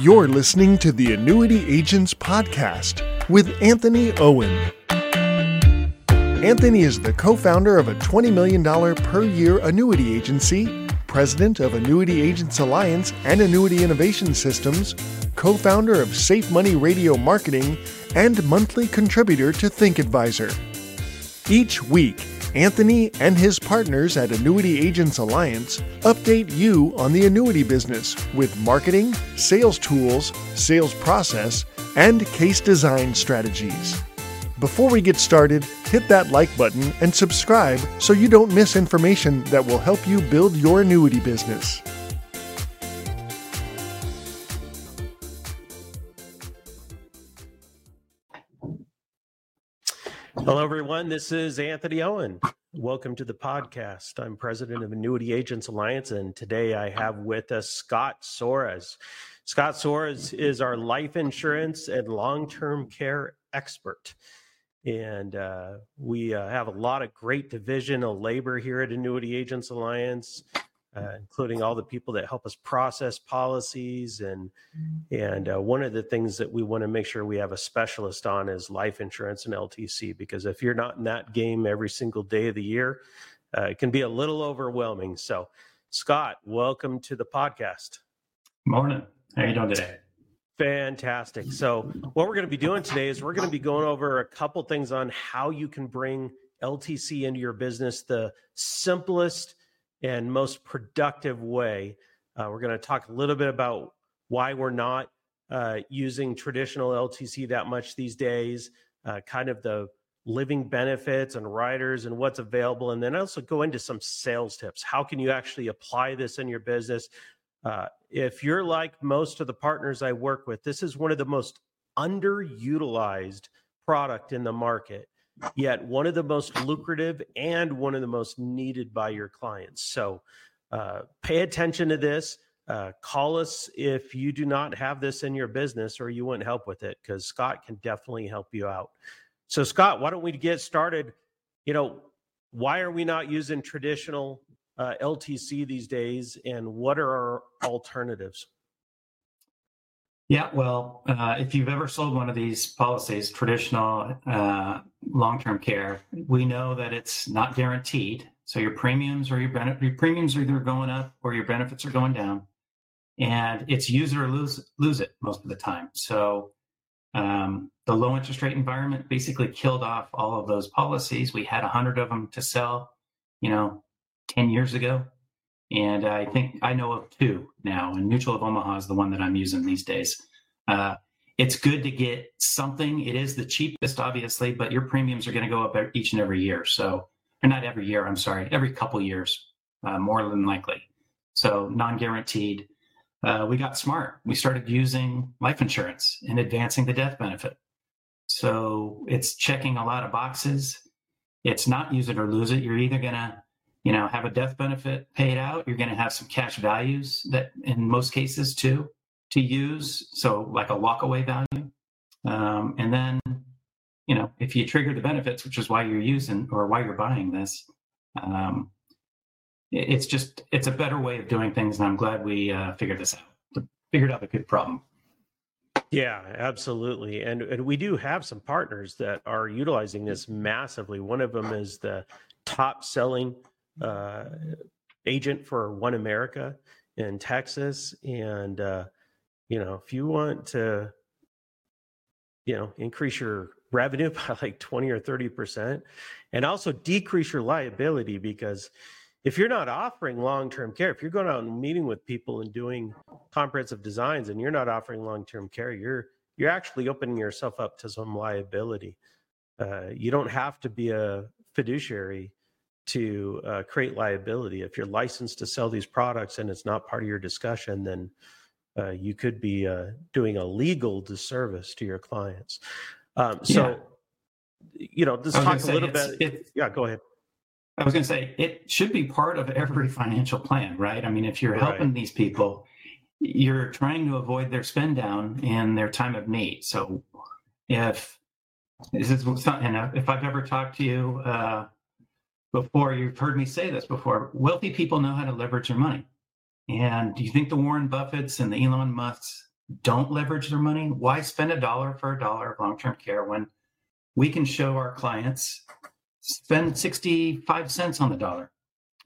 You're listening to the Annuity Agents Podcast with Anthony Owen. Anthony is the co founder of a $20 million per year annuity agency, president of Annuity Agents Alliance and Annuity Innovation Systems, co founder of Safe Money Radio Marketing, and monthly contributor to Think Advisor. Each week, Anthony and his partners at Annuity Agents Alliance update you on the annuity business with marketing, sales tools, sales process, and case design strategies. Before we get started, hit that like button and subscribe so you don't miss information that will help you build your annuity business. Hello, everyone. This is Anthony Owen. Welcome to the podcast. I'm president of Annuity Agents Alliance, and today I have with us Scott Soares. Scott Soares is our life insurance and long term care expert. And uh, we uh, have a lot of great division of labor here at Annuity Agents Alliance uh, including all the people that help us process policies and and uh, one of the things that we want to make sure we have a specialist on is life insurance and LTC because if you're not in that game every single day of the year, uh, it can be a little overwhelming. So, Scott, welcome to the podcast. Morning. How are you doing today? Fantastic. So, what we're going to be doing today is we're going to be going over a couple things on how you can bring LTC into your business the simplest and most productive way. Uh, we're going to talk a little bit about why we're not uh, using traditional LTC that much these days, uh, kind of the living benefits and riders and what's available, and then also go into some sales tips. How can you actually apply this in your business? Uh, if you're like most of the partners I work with, this is one of the most underutilized product in the market yet one of the most lucrative and one of the most needed by your clients. So uh, pay attention to this. Uh, call us if you do not have this in your business or you want help with it, because Scott can definitely help you out. So, Scott, why don't we get started? You know, why are we not using traditional uh, LTC these days, and what are our alternatives? Yeah, well, uh, if you've ever sold one of these policies, traditional uh, long-term care, we know that it's not guaranteed. So your premiums or your benefit, your premiums are either going up or your benefits are going down, and it's use it or lose lose it most of the time. So um, the low interest rate environment basically killed off all of those policies. We had a hundred of them to sell, you know, ten years ago, and I think I know of two now. And Mutual of Omaha is the one that I'm using these days. Uh, it's good to get something. It is the cheapest, obviously, but your premiums are going to go up each and every year. So, or not every year. I'm sorry, every couple years, uh, more than likely. So, non-guaranteed. Uh, we got smart. We started using life insurance and advancing the death benefit. So it's checking a lot of boxes. It's not use it or lose it. You're either gonna you know, have a death benefit paid out. You're going to have some cash values that, in most cases, too, to use. So, like a walkaway value. Um, and then, you know, if you trigger the benefits, which is why you're using or why you're buying this, um, it's just it's a better way of doing things. And I'm glad we uh, figured this out. Figured out a good problem. Yeah, absolutely. And and we do have some partners that are utilizing this massively. One of them is the top selling uh, agent for One America in Texas, and uh, you know, if you want to, you know, increase your revenue by like twenty or thirty percent, and also decrease your liability because if you're not offering long-term care, if you're going out and meeting with people and doing comprehensive designs and you're not offering long-term care, you're you're actually opening yourself up to some liability. Uh, you don't have to be a fiduciary to uh, create liability. If you're licensed to sell these products and it's not part of your discussion, then uh, you could be uh, doing a legal disservice to your clients. Um, so, yeah. you know, just talk a little bit. yeah, go ahead. I was going to say it should be part of every financial plan, right? I mean, if you're helping these people, you're trying to avoid their spend down in their time of need. So, if this is and if I've ever talked to you uh, before. You've heard me say this before. Wealthy people know how to leverage their money. And do you think the Warren Buffetts and the Elon Musks don't leverage their money. Why spend a dollar for a dollar of long term care when we can show our clients spend 65 cents on the dollar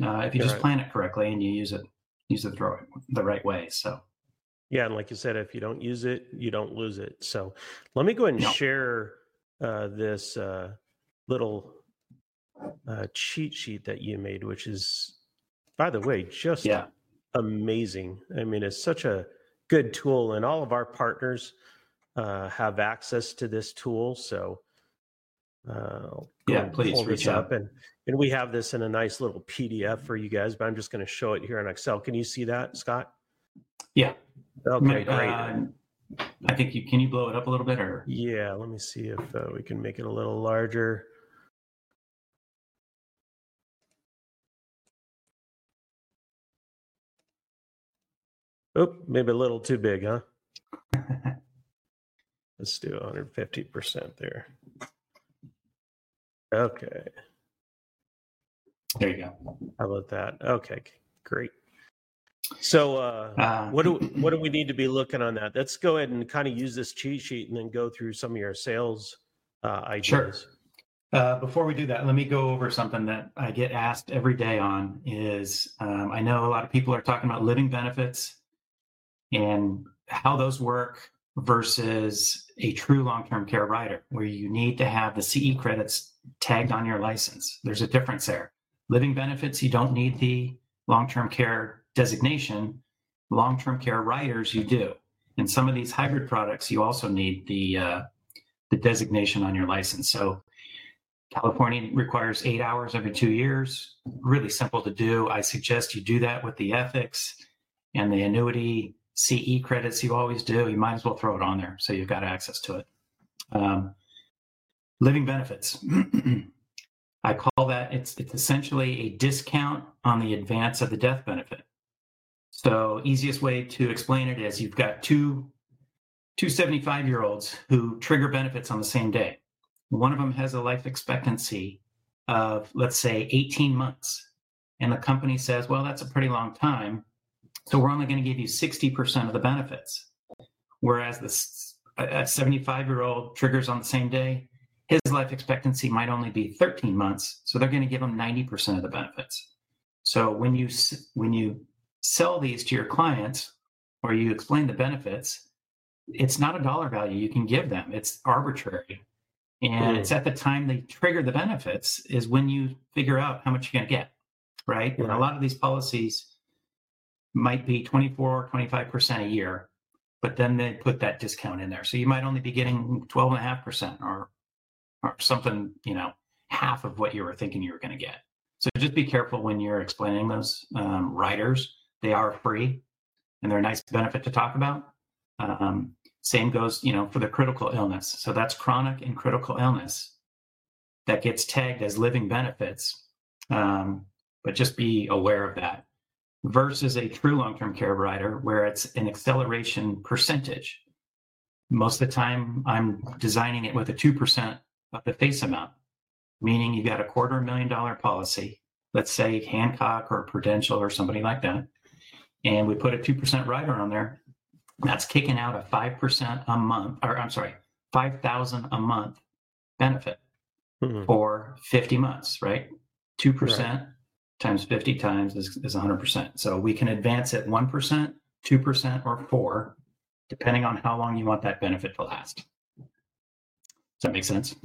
uh, if you just right. plan it correctly and you use it use it the, the right way. So. Yeah, and like you said, if you don't use it, you don't lose it. So, let me go ahead and no. share uh, this uh, little uh, cheat sheet that you made, which is, by the way, just yeah. amazing. I mean, it's such a good tool, and all of our partners uh, have access to this tool. So, uh, yeah, please pull this up, and and we have this in a nice little PDF for you guys. But I'm just going to show it here in Excel. Can you see that, Scott? Yeah. Okay, great. Uh, I think you can you blow it up a little bit, or yeah. Let me see if uh, we can make it a little larger. Oh, maybe a little too big, huh? Let's do 150% there. Okay. There you go. How about that? Okay, great. So, uh, uh, what do what do we need to be looking on that? Let's go ahead and kind of use this cheat sheet and then go through some of your sales uh, ideas. Sure. Uh, before we do that, let me go over something that I get asked every day on. Is um, I know a lot of people are talking about living benefits and how those work versus a true long-term care rider, where you need to have the CE credits tagged on your license. There's a difference there. Living benefits, you don't need the long-term care designation. Long-term care riders, you do. And some of these hybrid products, you also need the uh, the designation on your license. So California requires eight hours every two years. Really simple to do. I suggest you do that with the ethics and the annuity CE credits you always do. You might as well throw it on there so you've got access to it. Um, living benefits. I call that it's it's essentially a discount on the advance of the death benefit. So easiest way to explain it is you've got two two 75 year olds who trigger benefits on the same day. One of them has a life expectancy of let's say 18 months. And the company says, well, that's a pretty long time. So we're only going to give you 60% of the benefits. Whereas this a 75 year old triggers on the same day, his life expectancy might only be 13 months. So they're going to give him 90% of the benefits. So when you when you sell these to your clients or you explain the benefits, it's not a dollar value you can give them. It's arbitrary. And mm. it's at the time they trigger the benefits is when you figure out how much you're going to get. Right? right. And a lot of these policies might be 24 or 25% a year but then they put that discount in there. So you might only be getting 12.5% or or something you know half of what you were thinking you were going to get. So just be careful when you're explaining those um, riders. They are free and they're a nice benefit to talk about. Um, same goes you know for the critical illness. So that's chronic and critical illness that gets tagged as living benefits. Um, but just be aware of that versus a true long-term care rider where it's an acceleration percentage. Most of the time, I'm designing it with a 2% of the face amount, meaning you've got a quarter million dollar policy, let's say Hancock or Prudential or somebody like that, and we put a 2% rider on there. That's kicking out a 5% a month, or I'm sorry, 5,000 a month benefit mm-hmm. for 50 months, right? 2%, right times 50 times is, is 100%. So we can advance it 1%, 2%, or 4 depending on how long you want that benefit to last. Does that make sense?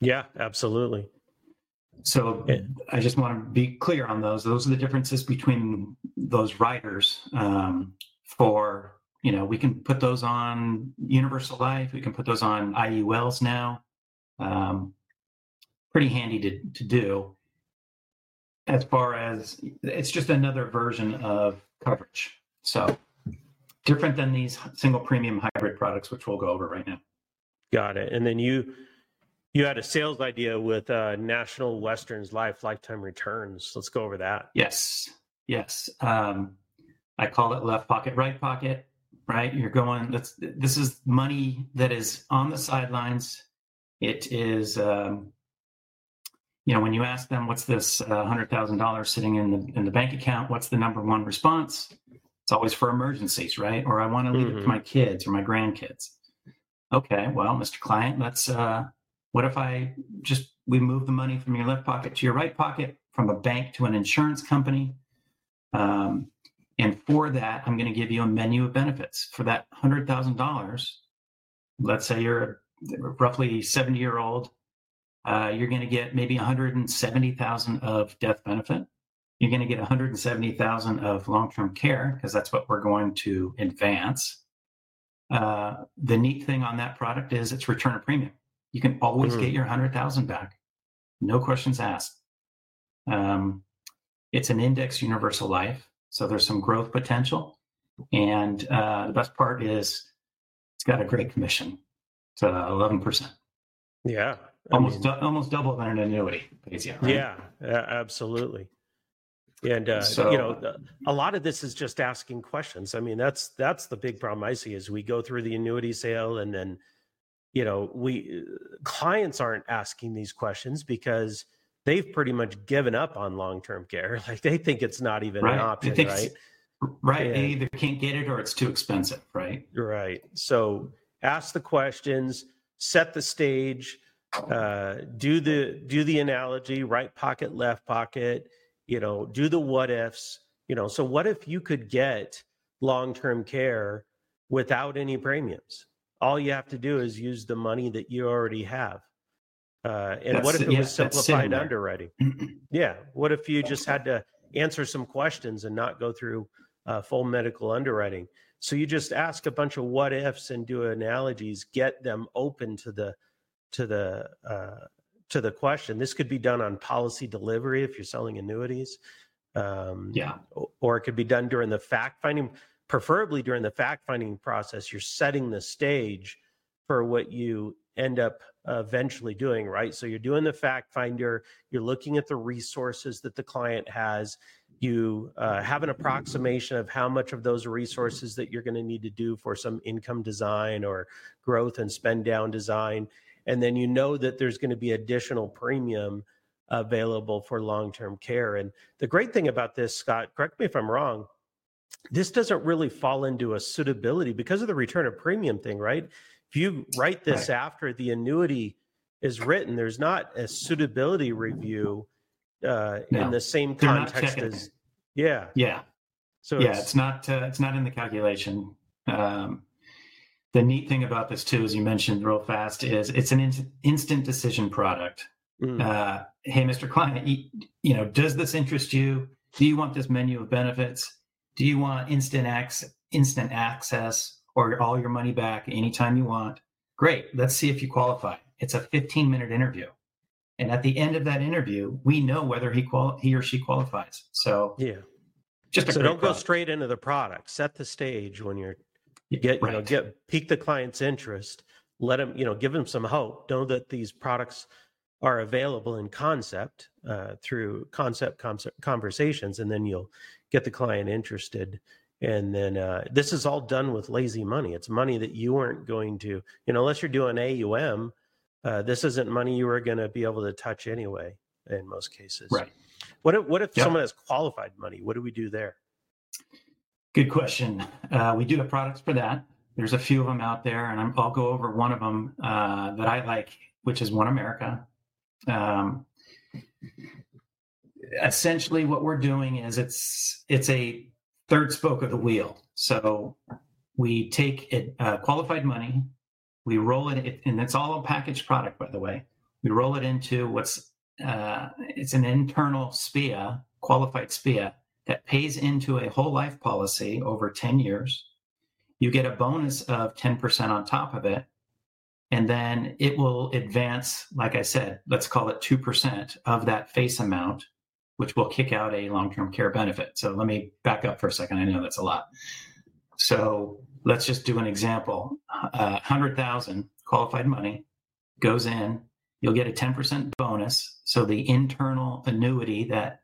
Yeah, absolutely. So yeah. I just want to be clear on those. Those are the differences between those riders. Um, for you know, we can put those on Universal Life. We can put those on IULs now. Um, pretty handy to to do as far as it's just another version of coverage. So different than these single premium hybrid products, which we'll go over right now. Got it. And then you you had a sales idea with uh, National Western's Life Lifetime Returns. Let's go over that. Yes, yes. Um, I call it left pocket, right pocket. Right, you're going. That's this is money that is on the sidelines. It is um, you know, when you ask them what's this uh, hundred thousand dollars sitting in the in the bank account, what's the number one response? It's always for emergencies, right? Or I want to leave mm-hmm. it to mm-hmm. my kids or my grandkids. Okay, well, Mr. Client, let's. Uh, what if I just we move the money from your left pocket to your right pocket, from a bank to an insurance company? Um, and for that, I'm going to give you a menu of benefits. For that hundred thousand dollars, let's say you're a roughly 70 year old, uh, you're going to get maybe 170,000 of death benefit. You're going to get 170,000 of long-term care because that's what we're going to advance. Uh, the neat thing on that product is it's return of premium. You can always mm-hmm. get your 100,000 back, no questions asked. Um, it's an index universal life, so there's some growth potential, and uh, the best part is it's got a great commission. It's eleven percent. Yeah, almost mean, almost double than an annuity pays you. Right? Yeah, absolutely. And uh, so, you know, a lot of this is just asking questions. I mean, that's that's the big problem I see is we go through the annuity sale and then, you know, we clients aren't asking these questions because they've pretty much given up on long term care. Like they think it's not even right. an option, right? Right. They either can't get it or it's too expensive, right? Right. So ask the questions, set the stage, uh, do the do the analogy, right pocket, left pocket, you know, do the what ifs, you know. So what if you could get long-term care without any premiums? All you have to do is use the money that you already have. Uh, and that's, what if it yeah, was simplified underwriting? yeah. What if you just had to answer some questions and not go through uh, full medical underwriting? So you just ask a bunch of what ifs and do analogies, get them open to the to the uh, to the question. This could be done on policy delivery if you're selling annuities. Um, yeah. Or it could be done during the fact finding, preferably during the fact finding process. You're setting the stage for what you end up eventually doing, right? So you're doing the fact finder, you're looking at the resources that the client has, you uh, have an approximation of how much of those resources that you're going to need to do for some income design or growth and spend down design and then you know that there's going to be additional premium available for long-term care. And the great thing about this scott correct me if i'm wrong this doesn't really fall into a suitability because of the return of premium thing right? If you write this right. after the annuity is written there's not a suitability review uh, no, in the same context as yeah. Yeah. So yeah it's, it's not uh, it's not in the calculation. Um, the neat thing about this too as you mentioned real fast is it's an in- instant decision product mm. uh, hey mr client you, you know does this interest you do you want this menu of benefits do you want instant access instant access or all your money back anytime you want great let's see if you qualify it's a 15 minute interview and at the end of that interview, we know whether he qual- he or she qualifies. So yeah, just so don't product. go straight into the product. Set the stage when you're you get right. you know get pique the client's interest. Let them you know give them some hope. Know that these products are available in concept uh, through concept conversations, and then you'll get the client interested. And then uh, this is all done with lazy money. It's money that you aren't going to, you know, unless you're doing AUM uh, this isn't money you were going to be able to touch anyway in most cases. Right. What if, what if yep. someone has qualified money? What do we do there? Good question. Uh, we do have products for that. There's a few of them out there, and i will go over one of them uh, that I like, which is One America. Um, essentially, what we're doing is it's it's a third spoke of the wheel. So we take it, uh, qualified money we roll it, and it's all a packaged product, by the way. We roll it into what's uh, it's an internal SPIA, qualified SPIA, that pays into a whole life policy over 10 years. You get a bonus of 10% on top of it. And then it will advance, like I said, let's call it 2% of that face amount, which will kick out a long term care benefit. So let me back up for a second. I know that's a lot. So let's just do an example. Uh, 100,000 qualified money goes in, you'll get a 10% bonus. So the internal annuity that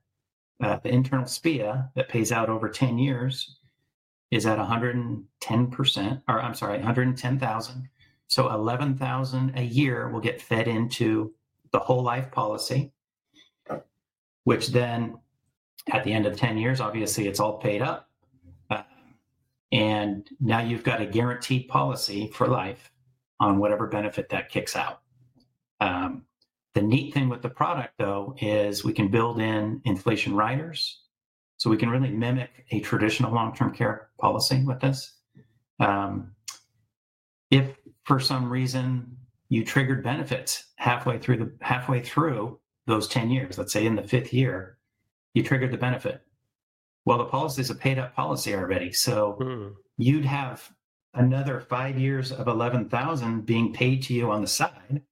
uh, the internal SPIA that pays out over 10 years is at 110%, or I'm sorry, 110,000. So 11,000 a year will get fed into the whole life policy, which then at the end of 10 years, obviously it's all paid up and now you've got a guaranteed policy for life on whatever benefit that kicks out. Um, the neat thing with the product, though, is we can build in inflation riders. So we can really mimic a traditional long term care policy with this. Um, if for some reason you triggered benefits halfway through the halfway through those 10 years, let's say in the fifth year, you triggered the benefit. Well, the policy is a paid up policy already. So hmm. you'd have another five years of 11,000 being paid to you on the side.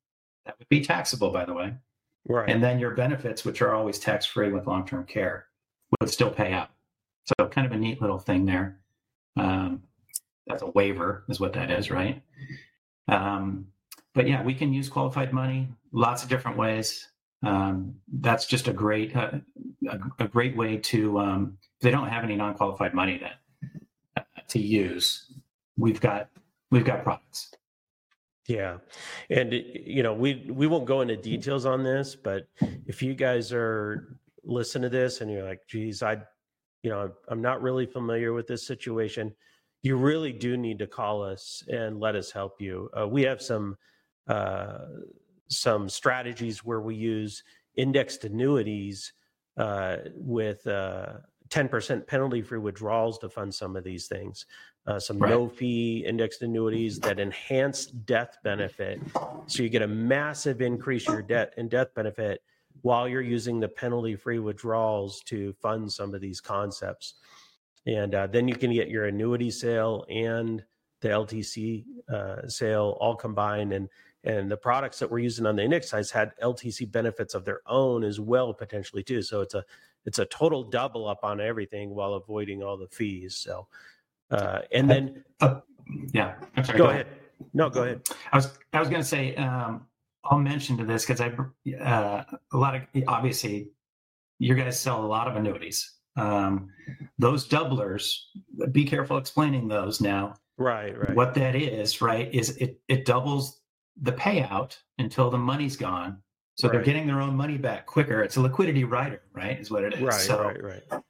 That would be taxable, by the way. Right. And then your benefits, which are always tax free with long term care, would still pay out. So kind of a neat little thing there. Um, that's a waiver, is what that is, right? Um, but yeah, we can use qualified money lots of different ways. Um, that's just a great uh, a, a, great way to um, they don't have any non-qualified money that uh, to use we've got we've got products yeah and you know we we won't go into details on this but if you guys are listen to this and you're like geez i you know i'm not really familiar with this situation you really do need to call us and let us help you uh, we have some uh, some strategies where we use indexed annuities uh, with uh, 10% penalty free withdrawals to fund some of these things. Uh, some right. no fee indexed annuities that enhance death benefit. So you get a massive increase in your debt and death benefit while you're using the penalty free withdrawals to fund some of these concepts. And uh, then you can get your annuity sale and the LTC uh, sale all combined. And and the products that we're using on the index side had LTC benefits of their own as well potentially too. So it's a it's a total double up on everything while avoiding all the fees. So uh, and then uh, yeah, I'm sorry. Go, go ahead. ahead. No, go ahead. I was I was going to say um, I'll mention to this because I uh, a lot of obviously you guys sell a lot of annuities. Um, those doublers, be careful explaining those now. Right, right. What that is, right, is it it doubles the payout until the money's gone. So right. they're getting their own money back quicker. It's a liquidity rider, right? Is what it is. Right, so, right, right.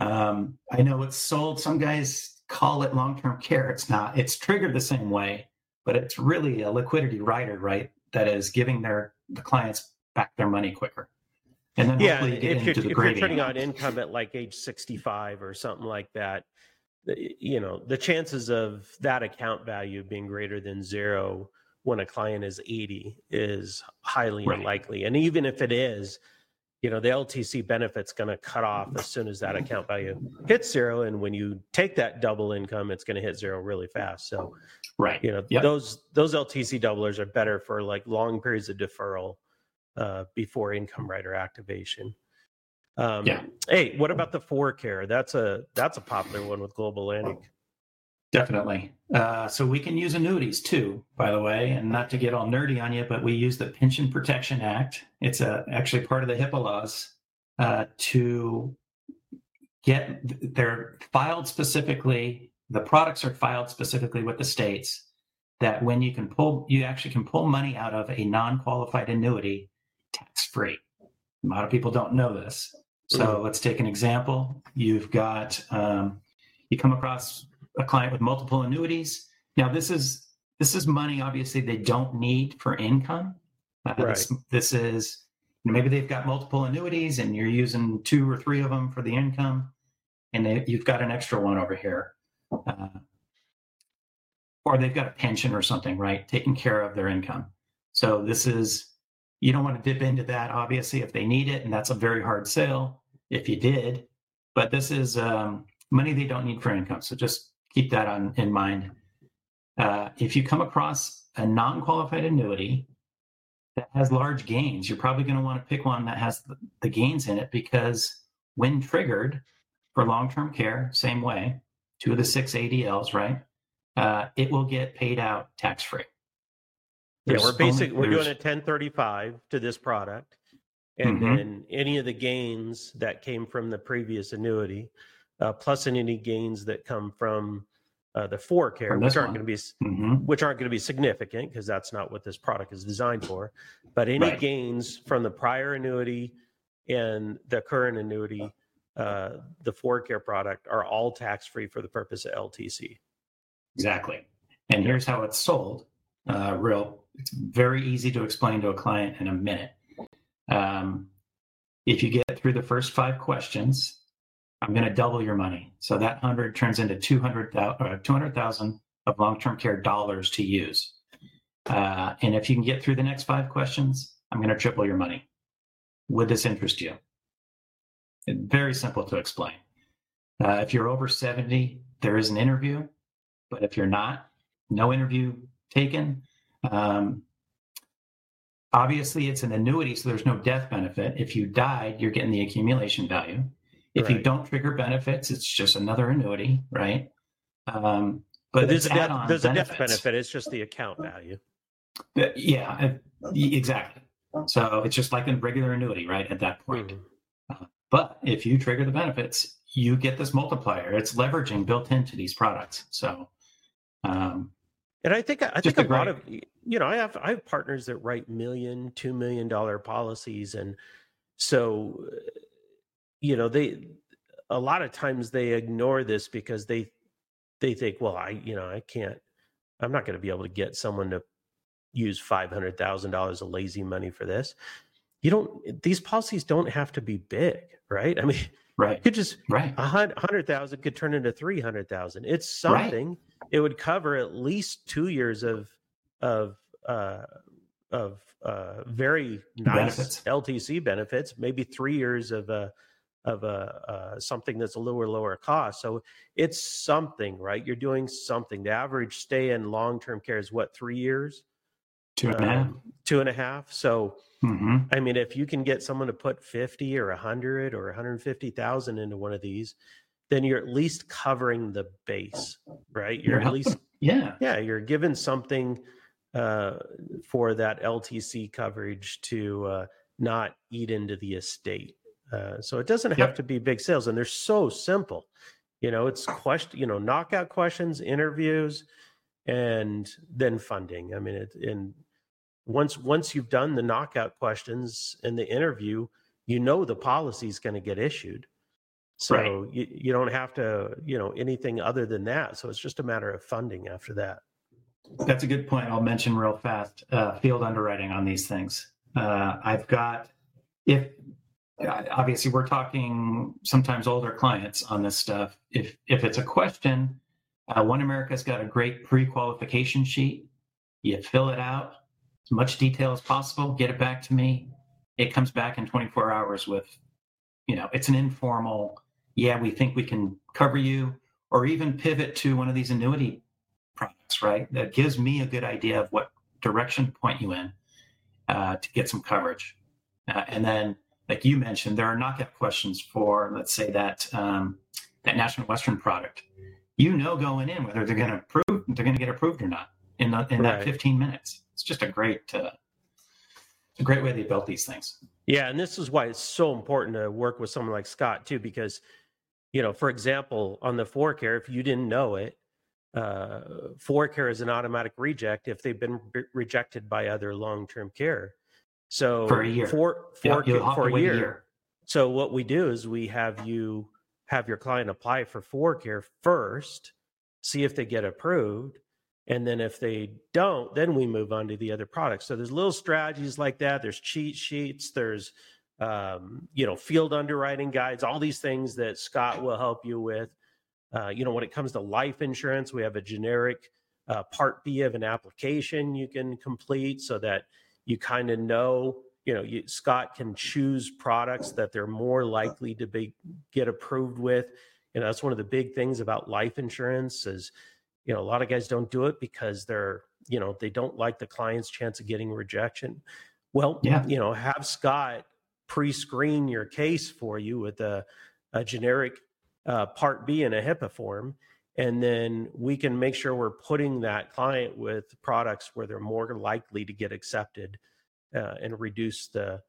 Um, I know it's sold. Some guys call it long-term care. It's not. It's triggered the same way, but it's really a liquidity rider, right? That is giving their the clients back their money quicker. And then yeah, you if, you're, if you're turning on income at like age 65 or something like that, you know, the chances of that account value being greater than zero when a client is 80 is highly right. unlikely. And even if it is, you know, the LTC benefit's going to cut off as soon as that account value hits zero. And when you take that double income, it's going to hit zero really fast. So, right, you know, yep. those those LTC doublers are better for like long periods of deferral uh, before income rider activation. Um, yeah. Hey, what about the ForeCare? That's a that's a popular one with Global Atlantic. Definitely. Uh, so we can use annuities too, by the way, and not to get all nerdy on you, but we use the Pension Protection Act. It's a, actually part of the HIPAA laws uh, to get, they're filed specifically, the products are filed specifically with the states that when you can pull, you actually can pull money out of a non qualified annuity tax free. A lot of people don't know this. So mm-hmm. let's take an example. You've got, um, you come across a client with multiple annuities. Now, this is this is money obviously they don't need for income. Uh, right. this, this is maybe they've got multiple annuities and you're using two or three of them for the income, and they, you've got an extra one over here. Uh, or they've got a pension or something, right? Taking care of their income. So this is you don't want to dip into that obviously if they need it, and that's a very hard sale if you did. But this is um, money they don't need for income. So just keep that on in mind. Uh, if you come across a non-qualified annuity that has large gains, you're probably going to want to pick one that has the, the gains in it because when triggered for long-term care, same way, two of the six ADLs, right? Uh, it will get paid out tax-free. yeah, we're basically we're doing a 1035 to this product, and mm-hmm. then any of the gains that came from the previous annuity uh, plus any gains that come from uh, the ForeCare, which aren't going to be mm-hmm. which aren't going to be significant because that's not what this product is designed for. But any right. gains from the prior annuity and the current annuity uh, the ForeCare product are all tax free for the purpose of LTC. Exactly. And here's how it's sold. Uh, real, it's very easy to explain to a client in a minute. Um, if you get through the first five questions, I'm going to double your money. So that 100 turns into 200,000 uh, 200, of long term care dollars to use. Uh, and if you can get through the next five questions, I'm going to triple your money. Would this interest you? Very simple to explain. Uh, if you're over 70, there is an interview. But if you're not, no interview taken. Um, obviously, it's an annuity, so there's no death benefit. If you died, you're getting the accumulation value. If right. you don't trigger benefits, it's just another annuity, right? Um, but, but there's, a death, there's a death benefit. It's just the account value. But yeah, exactly. So it's just like a regular annuity, right? At that point. Mm-hmm. Uh, but if you trigger the benefits, you get this multiplier. It's leveraging built into these products. So, um, and I think I think a, a lot of you know I have I have partners that write million, two million dollar policies, and so you know they a lot of times they ignore this because they they think, well, I you know I can't, I'm not going to be able to get someone to use five hundred thousand dollars of lazy money for this. You don't; these policies don't have to be big, right? I mean, right? Could just right a hundred thousand could turn into three hundred thousand. It's something. Right. It would cover at least two years of of uh, of uh, very nice benefits. LTC benefits, maybe three years of uh, of a uh, something that's a lower lower cost. So it's something, right? You're doing something. The average stay in long term care is what three years, two and a half, um, two and a half. So mm-hmm. I mean, if you can get someone to put fifty or a hundred or one hundred fifty thousand into one of these, then you're at least covering the base, right? You're, you're at least yeah yeah you're given something uh, for that LTC coverage to uh, not eat into the estate. Uh, so it doesn't have yep. to be big sales, and they're so simple. You know, it's question, you know, knockout questions, interviews, and then funding. I mean, it, and once once you've done the knockout questions and the interview, you know the policy is going to get issued. So right. you, you don't have to, you know, anything other than that. So it's just a matter of funding after that. That's a good point. I'll mention real fast uh, field underwriting on these things. Uh, I've got if obviously we're talking sometimes older clients on this stuff. If if it's a question, uh, One America's got a great pre-qualification sheet. You fill it out as much detail as possible. Get it back to me. It comes back in 24 hours with, you know, it's an informal. Yeah, we think we can cover you, or even pivot to one of these annuity products, right? That gives me a good idea of what direction to point you in uh, to get some coverage, uh, and then like you mentioned, there are knockout questions for, let's say that um, that National Western product. You know going in whether they're going to approve, they're going to get approved or not in the, in right. that 15 minutes. It's just a great, uh, a great way they built these things. Yeah, and this is why it's so important to work with someone like Scott too, because you know, for example, on the ForeCare, if you didn't know it, uh, ForeCare is an automatic reject if they've been re- rejected by other long-term care. So for a year, for for, yeah, for a year. a year. So what we do is we have you have your client apply for ForeCare first, see if they get approved, and then if they don't, then we move on to the other products. So there's little strategies like that. There's cheat sheets. There's um, you know field underwriting guides. All these things that Scott will help you with. Uh, you know when it comes to life insurance, we have a generic uh, Part B of an application you can complete so that you kind of know you know you, scott can choose products that they're more likely to be get approved with and that's one of the big things about life insurance is you know a lot of guys don't do it because they're you know they don't like the client's chance of getting rejection well yeah. you know have scott pre-screen your case for you with a, a generic uh, part b in a hipaa form and then we can make sure we're putting that client with products where they're more likely to get accepted uh, and reduce the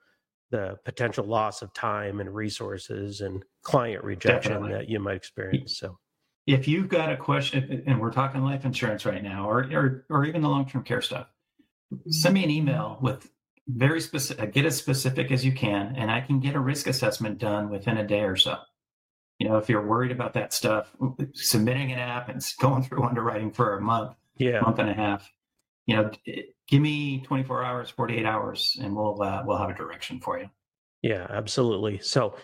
the potential loss of time and resources and client rejection Definitely. that you might experience so if you've got a question and we're talking life insurance right now or or, or even the long-term care stuff send me an email with very specific get as specific as you can and i can get a risk assessment done within a day or so you know, if you're worried about that stuff, submitting an app and going through underwriting for a month, yeah, month and a half, you know, give me 24 hours, 48 hours, and we'll uh, we'll have a direction for you. Yeah, absolutely. So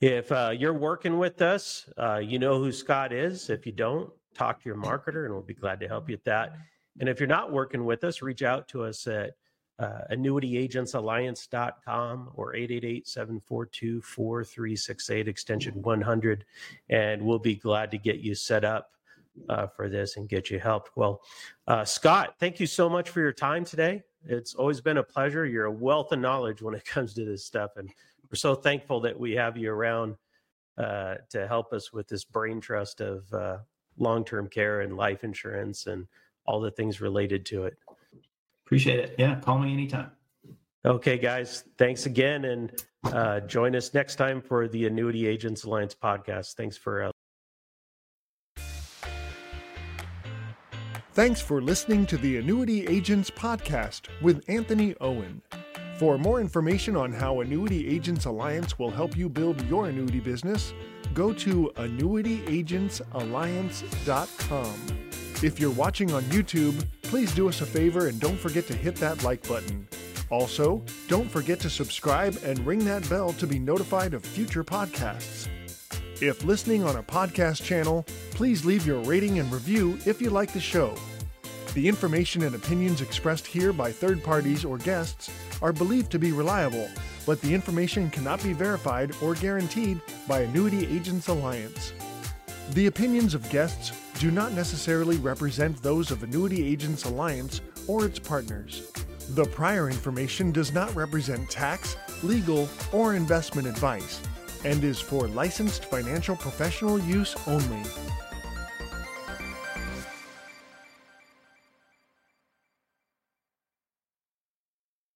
if uh, you're working with us, uh, you know who Scott is. If you don't, talk to your marketer and we'll be glad to help you with that. And if you're not working with us, reach out to us at uh, annuityagentsalliance.com or 888-742-4368 extension 100 and we'll be glad to get you set up uh, for this and get you help. Well uh, scott thank you so much for your time today. It's always been a pleasure. You're a wealth of knowledge when it comes to this stuff and we're so thankful that we have you around uh, to help us with this brain trust of uh, long-term care and life insurance and all the things related to it Appreciate it. Yeah, call me anytime. Okay, guys, thanks again. And uh, join us next time for the Annuity Agents Alliance podcast. Thanks for. Uh... Thanks for listening to the Annuity Agents podcast with Anthony Owen. For more information on how Annuity Agents Alliance will help you build your annuity business, go to annuityagentsalliance.com. If you're watching on YouTube, please do us a favor and don't forget to hit that like button. Also, don't forget to subscribe and ring that bell to be notified of future podcasts. If listening on a podcast channel, please leave your rating and review if you like the show. The information and opinions expressed here by third parties or guests are believed to be reliable, but the information cannot be verified or guaranteed by Annuity Agents Alliance. The opinions of guests do not necessarily represent those of Annuity Agents Alliance or its partners. The prior information does not represent tax, legal, or investment advice and is for licensed financial professional use only.